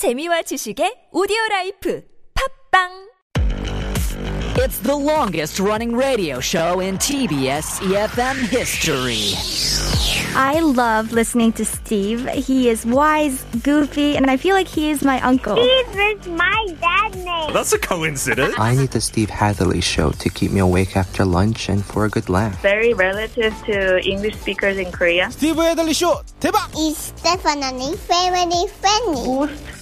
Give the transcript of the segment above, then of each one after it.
재미와 지식의 오디오 라이프 팝빵 It's the longest running radio show in TBS EFM history. I love listening to Steve. He is wise, goofy, and I feel like he is my uncle. Steve is my dad name. That's a coincidence. I need the Steve Hatherley show to keep me awake after lunch and for a good laugh. Very relative to English speakers in Korea. Steve Hatherley show, 대박! Is Stephanie family friendly? Most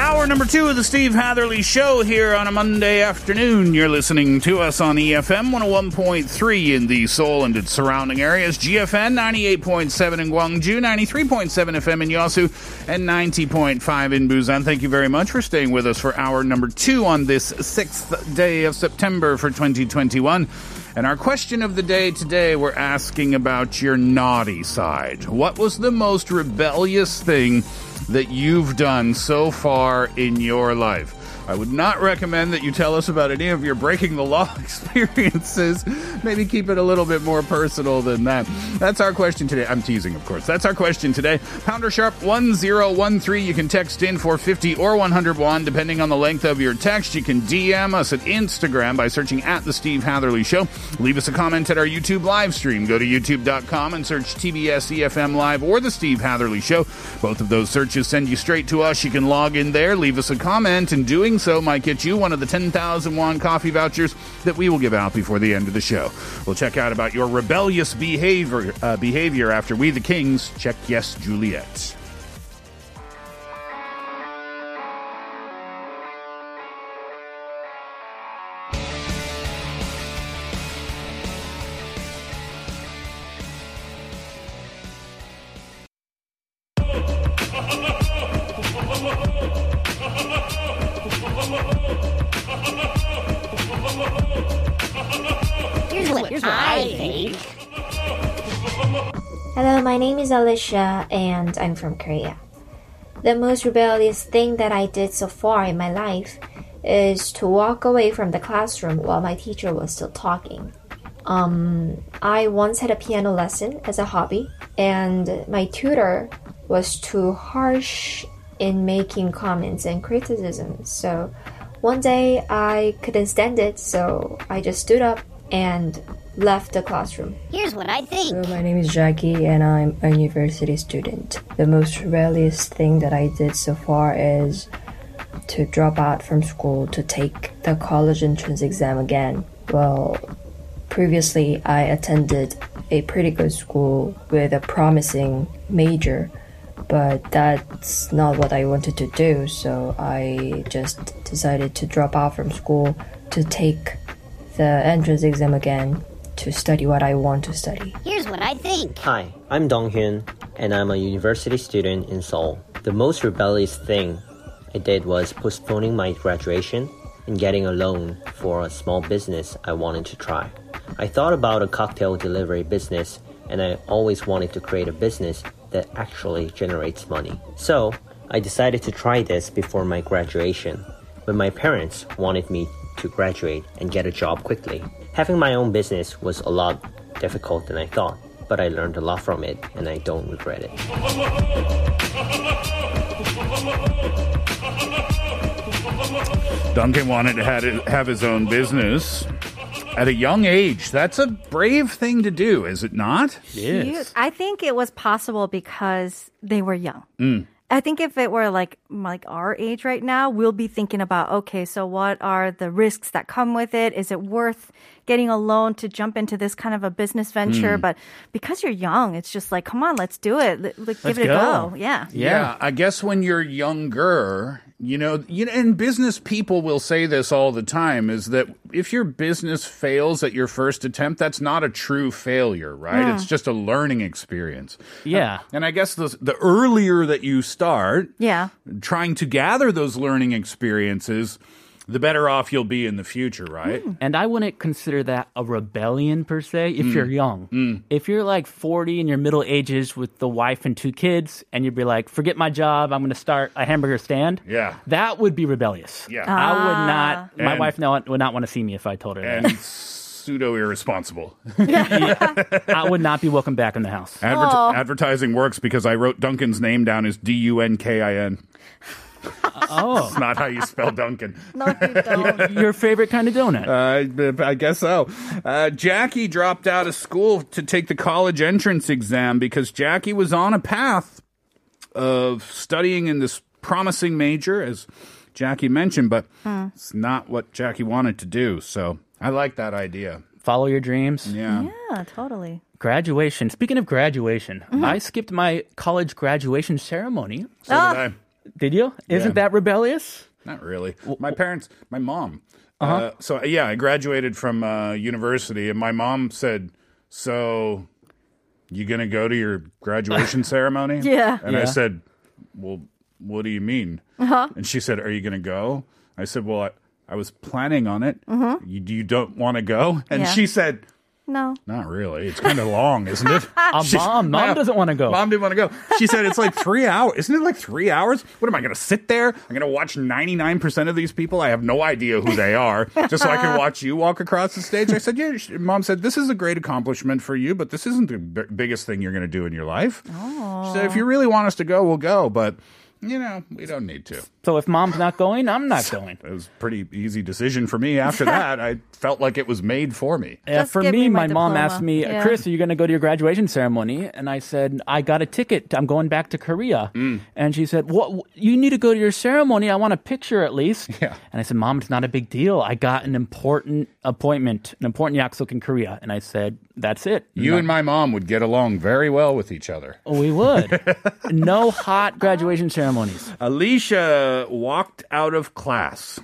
Hour number two of the Steve Hatherley Show here on a Monday afternoon. You're listening to us on EFM 101.3 in the Seoul and its surrounding areas, GFN 98.7 in Gwangju, 93.7 FM in Yosu, and 90.5 in Busan. Thank you very much for staying with us for hour number two on this sixth day of September for 2021. And our question of the day today, we're asking about your naughty side. What was the most rebellious thing that you've done so far in your life? I would not recommend that you tell us about any of your breaking the law experiences. Maybe keep it a little bit more personal than that. That's our question today. I'm teasing, of course. That's our question today. Pounder sharp 1013. You can text in for 50 or 100 won, depending on the length of your text. You can DM us at Instagram by searching at The Steve Hatherley Show. Leave us a comment at our YouTube live stream. Go to youtube.com and search TBS EFM Live or The Steve Hatherley Show. Both of those searches send you straight to us. You can log in there, leave us a comment, and doing so might get you one of the 10,000 won coffee vouchers that we will give out before the end of the show. We'll check out about your rebellious behavior, uh, behavior after We the Kings check Yes Juliet. Hello, my name is Alicia and I'm from Korea. The most rebellious thing that I did so far in my life is to walk away from the classroom while my teacher was still talking. Um, I once had a piano lesson as a hobby, and my tutor was too harsh in making comments and criticisms. So one day I couldn't stand it, so I just stood up and left the classroom. Here's what I think. Hello, my name is Jackie and I'm a university student. The most rebellious thing that I did so far is to drop out from school to take the college entrance exam again. Well, previously I attended a pretty good school with a promising major, but that's not what I wanted to do, so I just decided to drop out from school to take the entrance uh, exam again to study what I want to study. Here's what I think. Hi, I'm Dong Hyun, and I'm a university student in Seoul. The most rebellious thing I did was postponing my graduation and getting a loan for a small business I wanted to try. I thought about a cocktail delivery business, and I always wanted to create a business that actually generates money. So, I decided to try this before my graduation, but my parents wanted me to graduate and get a job quickly. Having my own business was a lot difficult than I thought, but I learned a lot from it and I don't regret it. Duncan wanted to have his own business at a young age. That's a brave thing to do, is it not? Cute. I think it was possible because they were young. Mm. I think if it were like like our age right now, we'll be thinking about okay, so what are the risks that come with it? Is it worth getting a loan to jump into this kind of a business venture? Hmm. But because you're young, it's just like, come on, let's do it. Let, let- give Let's it a go. go. Yeah. Yeah, I guess when you're younger, you know, you know, and business people will say this all the time is that if your business fails at your first attempt, that's not a true failure, right? Mm. It's just a learning experience. Yeah. And I guess the the earlier that you start, Yeah. trying to gather those learning experiences, the better off you'll be in the future, right? Hmm. And I wouldn't consider that a rebellion per se if Mm. you're young. Hmm. If you're like 40 in your middle ages with the wife and two kids, and you'd be like, forget my job, I'm going to start a hamburger stand. Yeah. That would be rebellious. Yeah. I would ah. not, my And- wife no, would not want to see me if I told her And that. pseudo irresponsible. yeah. I would not be welcome back in the house. Adver- advertising works because I wrote Duncan's name down as D U N K I N. Oh. It's not how you spell Duncan. No, you don't. Your favorite kind of donut. Uh, I guess so. Uh, Jackie dropped out of school to take the college entrance exam because Jackie was on a path of studying in this promising major, as Jackie mentioned, but it's not what Jackie wanted to do. So I like that idea. Follow your dreams. Yeah. yeah, totally. Graduation. Speaking of graduation, Mm-hmm. I skipped my college graduation ceremony. So Ah. did I. Did you? Isn't Yeah. that rebellious? Not really. My parents, my mom. uh so yeah, I graduated from uh, university, and my mom said, "So, you gonna go to your graduation ceremony?" Yeah. And I Yeah. said, "Well, what do you mean?" Uh-huh. And she said, "Are you gonna go?" I said, "Well, I, I was planning on it. You, you don't want to go?" And Mm-hmm. Yeah. she said. No. Not really. It's kind of long, isn't it? Uh, She's- mom, mom doesn't want to go. Mom didn't want to go. She said it's like three hours. Isn't it like three hours? What am I going to sit there? I'm going to watch 99% of these people. I have no idea who they are, just so I can watch you walk across the stage. I said, yeah. She- Mom said, this is a great accomplishment for you, but this isn't the b- biggest thing you're going to do in your life. She said, if you really want us to go, we'll go, but, you know, we don't need to. So if mom's not going, I'm not going. It was a pretty easy decision for me after that. I felt like it was made for me. Yeah, Just for me, me my my, mom asked me, Yeah. Chris, are you going to go to your graduation ceremony? And I said, I got a ticket. I'm going back to Korea. Mm. And she said, What? You need to go to your ceremony. I want a picture at least. Yeah. And I said, Mom, it's not a big deal. I got an important appointment, an important yaksuk in Korea. And I said, That's it. You No- and my mom would get along very well with each other. We would. no hot graduation ceremonies. Alicia walked out of class.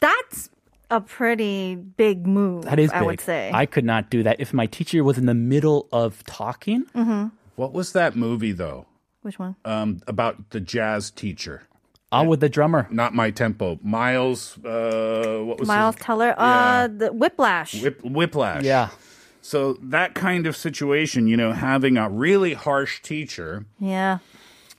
That's a pretty big move, That is I big. would say. I could not do that. If my teacher was in the middle of talking, Mm-hmm. What was that movie though? Which one? Um, about the jazz teacher. I'm with the drummer. Not my tempo. Miles. Uh, what was Miles his? Teller. Uh, the Whiplash. Whip, whiplash. Yeah. So that kind of situation, you know, having a really harsh teacher, yeah.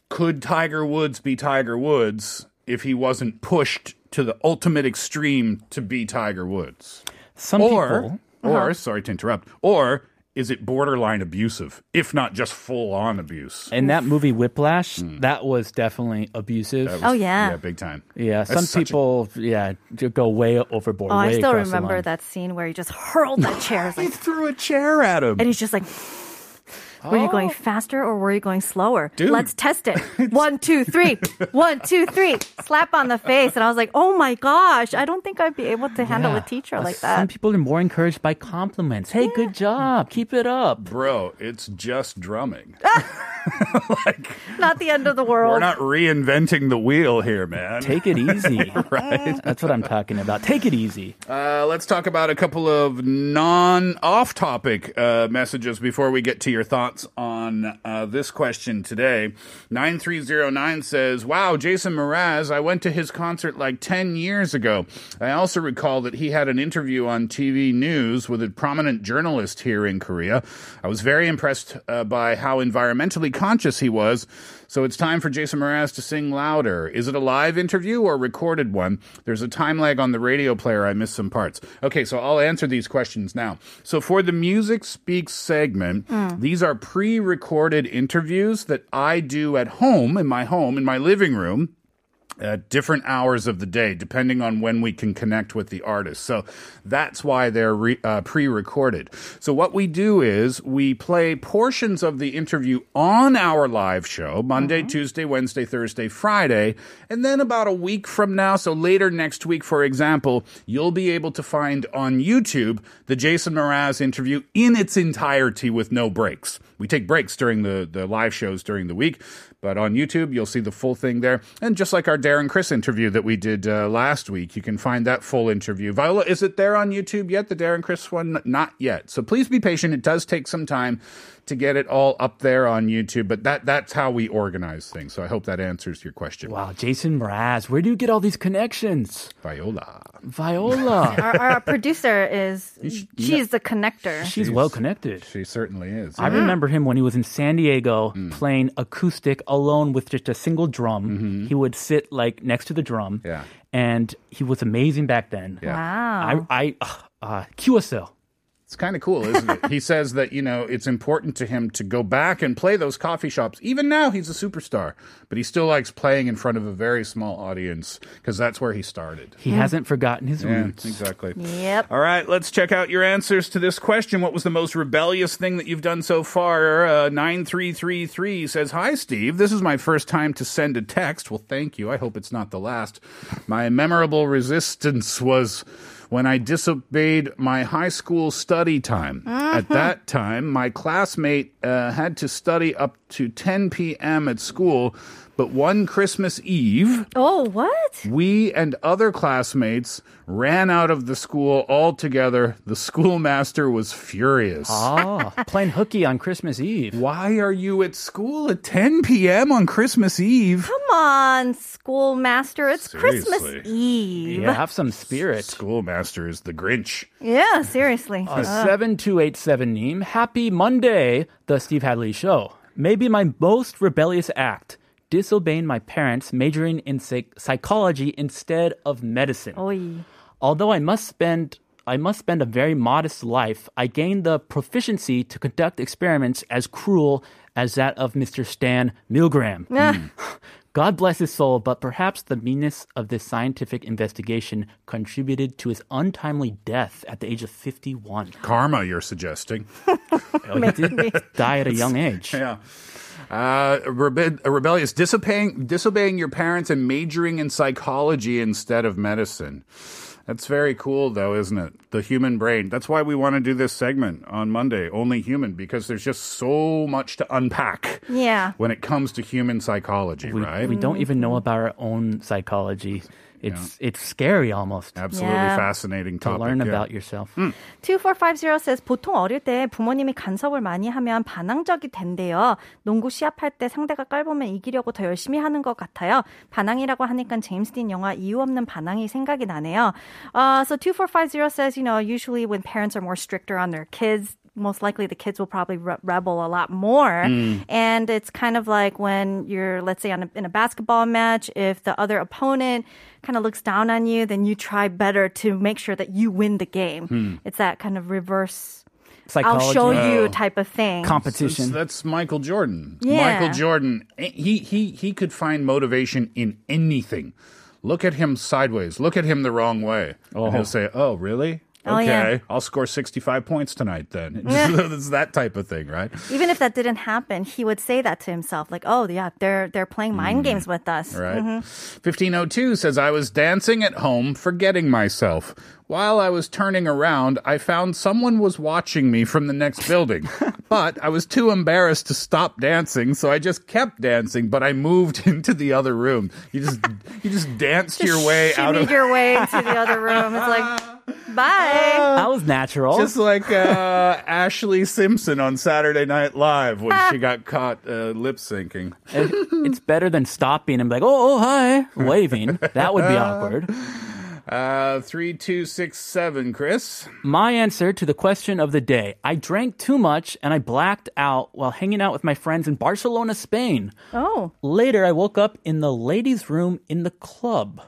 could Tiger Woods be Tiger Woods if he wasn't pushed to the ultimate extreme to be Tiger Woods? Some or, people. or uh-huh. sorry to interrupt, or is it borderline abusive, if not just full on abuse? In that movie Whiplash, hmm. that was definitely abusive. Was- Oh, yeah. yeah, big time. yeah, That's some such a- people, yeah, go way overboard. Oh, I still remember that scene where he just hurled that chair. It's He like, threw a chair at him. and he's just like, were you going faster or were you going slower? Dude. Let's test it. One, two, three. One, two, three. Slap on the face. And I was like, oh my gosh, I don't think I'd be able to handle a teacher like that. Some people are more encouraged by compliments. Hey, good job. Keep it up. Bro, it's just drumming. Not the end of the world. We're not reinventing the wheel here, man. Take it easy. right. That's what I'm talking about. Take it easy. Uh, let's talk about a couple of non off topic uh, messages before we get to your thoughts on uh, this question today. 9309 says, Wow, Jason Mraz, I went to his concert like 10 years ago. I also recall that he had an interview on TV news with a prominent journalist here in Korea. I was very impressed uh, by how environmentally conscious he was. So it's time for Jason Mraz to sing louder. Is it a live interview or a recorded one? There's a time lag on the radio player. I missed some parts. Okay, so I'll answer these questions now. So for the Music Speaks segment, hmm. these are pre recorded interviews that I do at home, in my home, in my living room at different hours of the day, depending on when we can connect with the artist. So that's why they're re, uh, pre-recorded. So what we do is we play portions of the interview on our live show, Monday, Tuesday, Wednesday, Thursday, Friday, and then about a week from now, so later next week, for example, you'll be able to find on YouTube the Jason Mraz interview in its entirety with no breaks. We take breaks during the, the live shows during the week, but on YouTube, you'll see the full thing there. And just like our Darren Criss interview that we did uh, last week, you can find that full interview. Viola, is it there on YouTube yet? The Darren Criss one? Not yet. So please be patient. It does take some time to get it all up there on YouTube. But that that's how we organize things. So I hope that answers your question. Wow, Jason Mraz, where do you get all these connections? Viola. Viola. our, our producer is she's the connector. She's well connected. She certainly is. I remember him when he was in San Diego mm. playing acoustic alone with just a single drum. Mm-hmm. He would sit like next to the drum. Yeah. And he was amazing back then. Wow. I, I, uh, uh QSL. It's kind of cool, isn't it? he says that, you know, it's important to him to go back and play those coffee shops. Even now, he's a superstar, but he still likes playing in front of a very small audience because that's where he started. He hasn't forgotten his Yeah, roots. exactly. Yep. All right, let's check out your answers to this question. What was the most rebellious thing that you've done so far? Uh, 9333 says, Hi, Steve. This is my first time to send a text. Well, thank you. I hope it's not the last. My memorable resistance was when I disobeyed my high school study time. At that time, my classmate uh, had to study up to 10 p.m. at school, but one Christmas Eve, Oh, what? we and other classmates ran out of the school altogether. The schoolmaster was furious. Oh, playing hooky on Christmas Eve. Why are you at school at 10 p.m. on Christmas Eve? Come on, schoolmaster. It's Christmas Seriously. Eve. Yeah, have some spirit. Schoolmaster is the Grinch. Yeah, seriously. Uh, 7287 Neem, happy Monday, the Steve Hatherley Show. Maybe my most rebellious act, disobeying my parents, majoring in psych- psychology instead of medicine. Oy. Although I must spend I must spend a very modest life, I gained the proficiency to conduct experiments as cruel as that of Mr. Stan Milgram. God bless his soul, but perhaps the meanness of this scientific investigation contributed to his untimely death at the age of 51. Karma, you're suggesting. Oh, he did die at a young age. Yeah. Uh, rebe- uh, rebellious, disobeying, disobeying your parents and majoring in psychology instead of medicine. That's very cool, though, isn't it? The human brain. That's why we want to do this segment on Monday, Only Human, because there's just so much to unpack Yeah. when it comes to human psychology, We, right? we don't even know about our own psychology. It's it's scary almost Absolutely Yeah. fascinating to topic. learn yeah. about yourself. 2450 says 보통 어릴 때 부모님이 간섭을 많이 하면 반항적이 된대요. 농구 시합할 때 상대가 깔보면 이기려고 더 열심히 하는 것 같아요. 반항이라고 하니까 제임스 딘 영화 이유 없는 반항이 생각이 나네요. Uh, so 2450 says, you know, usually when parents are more stricter on their kids, most likely the kids will probably re- rebel a lot more. And it's kind of like when you're, let's say, on a, in a basketball match, if the other opponent kind of looks down on you, then you try better to make sure that you win the game. It's that kind of reverse. I'll show you Oh. type of thing. competition. That's, that's Michael Jordan. Yeah. Michael Jordan. eh, He he he could find motivation in anything. Look at him sideways. Look at him the wrong way. And he'll say, "Oh, really? Oh, Okay, yeah. I'll score 65 points tonight then." it's that type of thing, right? Even if that didn't happen, he would say that to himself, like, "Oh, yeah, they're they're playing mind mm-hmm. games with us." Right. Mm-hmm. 1502 says, I was dancing at home, forgetting myself. While I was turning around, I found someone was watching me from the next building. but I was too embarrassed to stop dancing, so I just kept dancing, but I moved into the other room. You just you just danced your way out of your way into the other room. It's like, bye. that was natural. just like uh, Ashlee Simpson on Saturday Night Live when she got caught uh, lip syncing. It- it's better than stopping and be like, oh, oh, hi, waving. That would be awkward. Uh, 3267, Chris. My answer to the question of the day I drank too much and I blacked out while hanging out with my friends in Barcelona, Spain. Oh, Later, I woke up in the ladies' room in the club.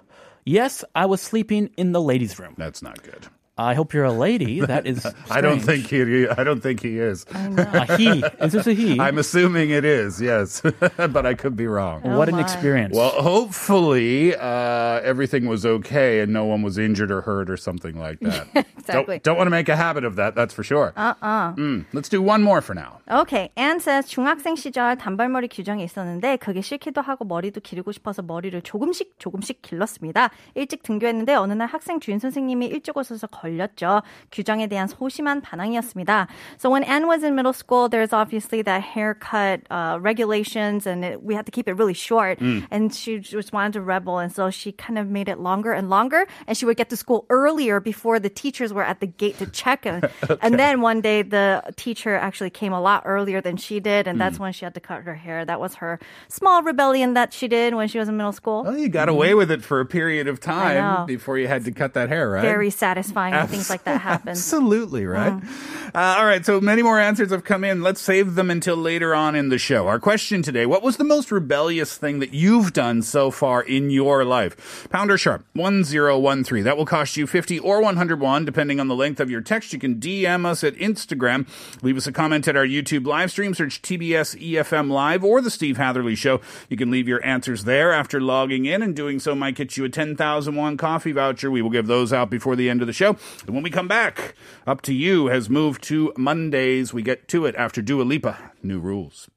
Yes, I was sleeping in the ladies' room. That's not good. I hope you're a lady. That is. I don't strange. think he. I don't think he is. A he. Is this a he? I'm assuming it is. Yes, but I could be wrong. what an my. experience. Well, hopefully uh, everything was okay and no one was injured or hurt or something like that. exactly. Don't, don't want to make a habit of that. That's for sure. Uh-uh. let's do one more for now. Okay. Anne says 중학생 시절 단발머리 규정이 있었는데 그게 싫기도 하고 머리도 기르고 싶어서 머리를 조금씩 조금씩 길렀습니다. 일찍 등교했는데 어느 날 학생 주인 선생님이 일찍 오셔서 걸 렸죠. 규정에 대한 소심한 반항이었습니다. So when Anne was in middle school, there's obviously that haircut uh, regulations, and it, we had to keep it really short. And she just wanted to rebel, and so she kind of made it longer and longer. And she would get to school earlier before the teachers were at the gate to check. And, and then one day, the teacher actually came a lot earlier than she did, and that's when she had to cut her hair. That was her small rebellion that she did when she was in middle school. Well, you got away with it for a period of know. time before you had to cut that hair, right? Very satisfying things like that happen. Absolutely, right? Mm. Uh, all right, so many more answers have come in. Let's save them until later on in the show. Our question today What was the most rebellious thing that you've done so far in your life? Pounder Sharp 1013. That will cost you 50 or 101, depending on the length of your text. You can DM us at Instagram. Leave us a comment at our YouTube live stream. Search TBS EFM Live or The Steve Hatherley Show. You can leave your answers there after logging in, and doing so might get you a 10,001 coffee voucher. We will give those out before the end of the show. And when we come back, Up to You has moved to Mondays. We get to it after Dua Lipa. New rules.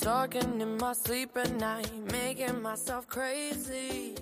Talking in my sleep at night, making myself crazy.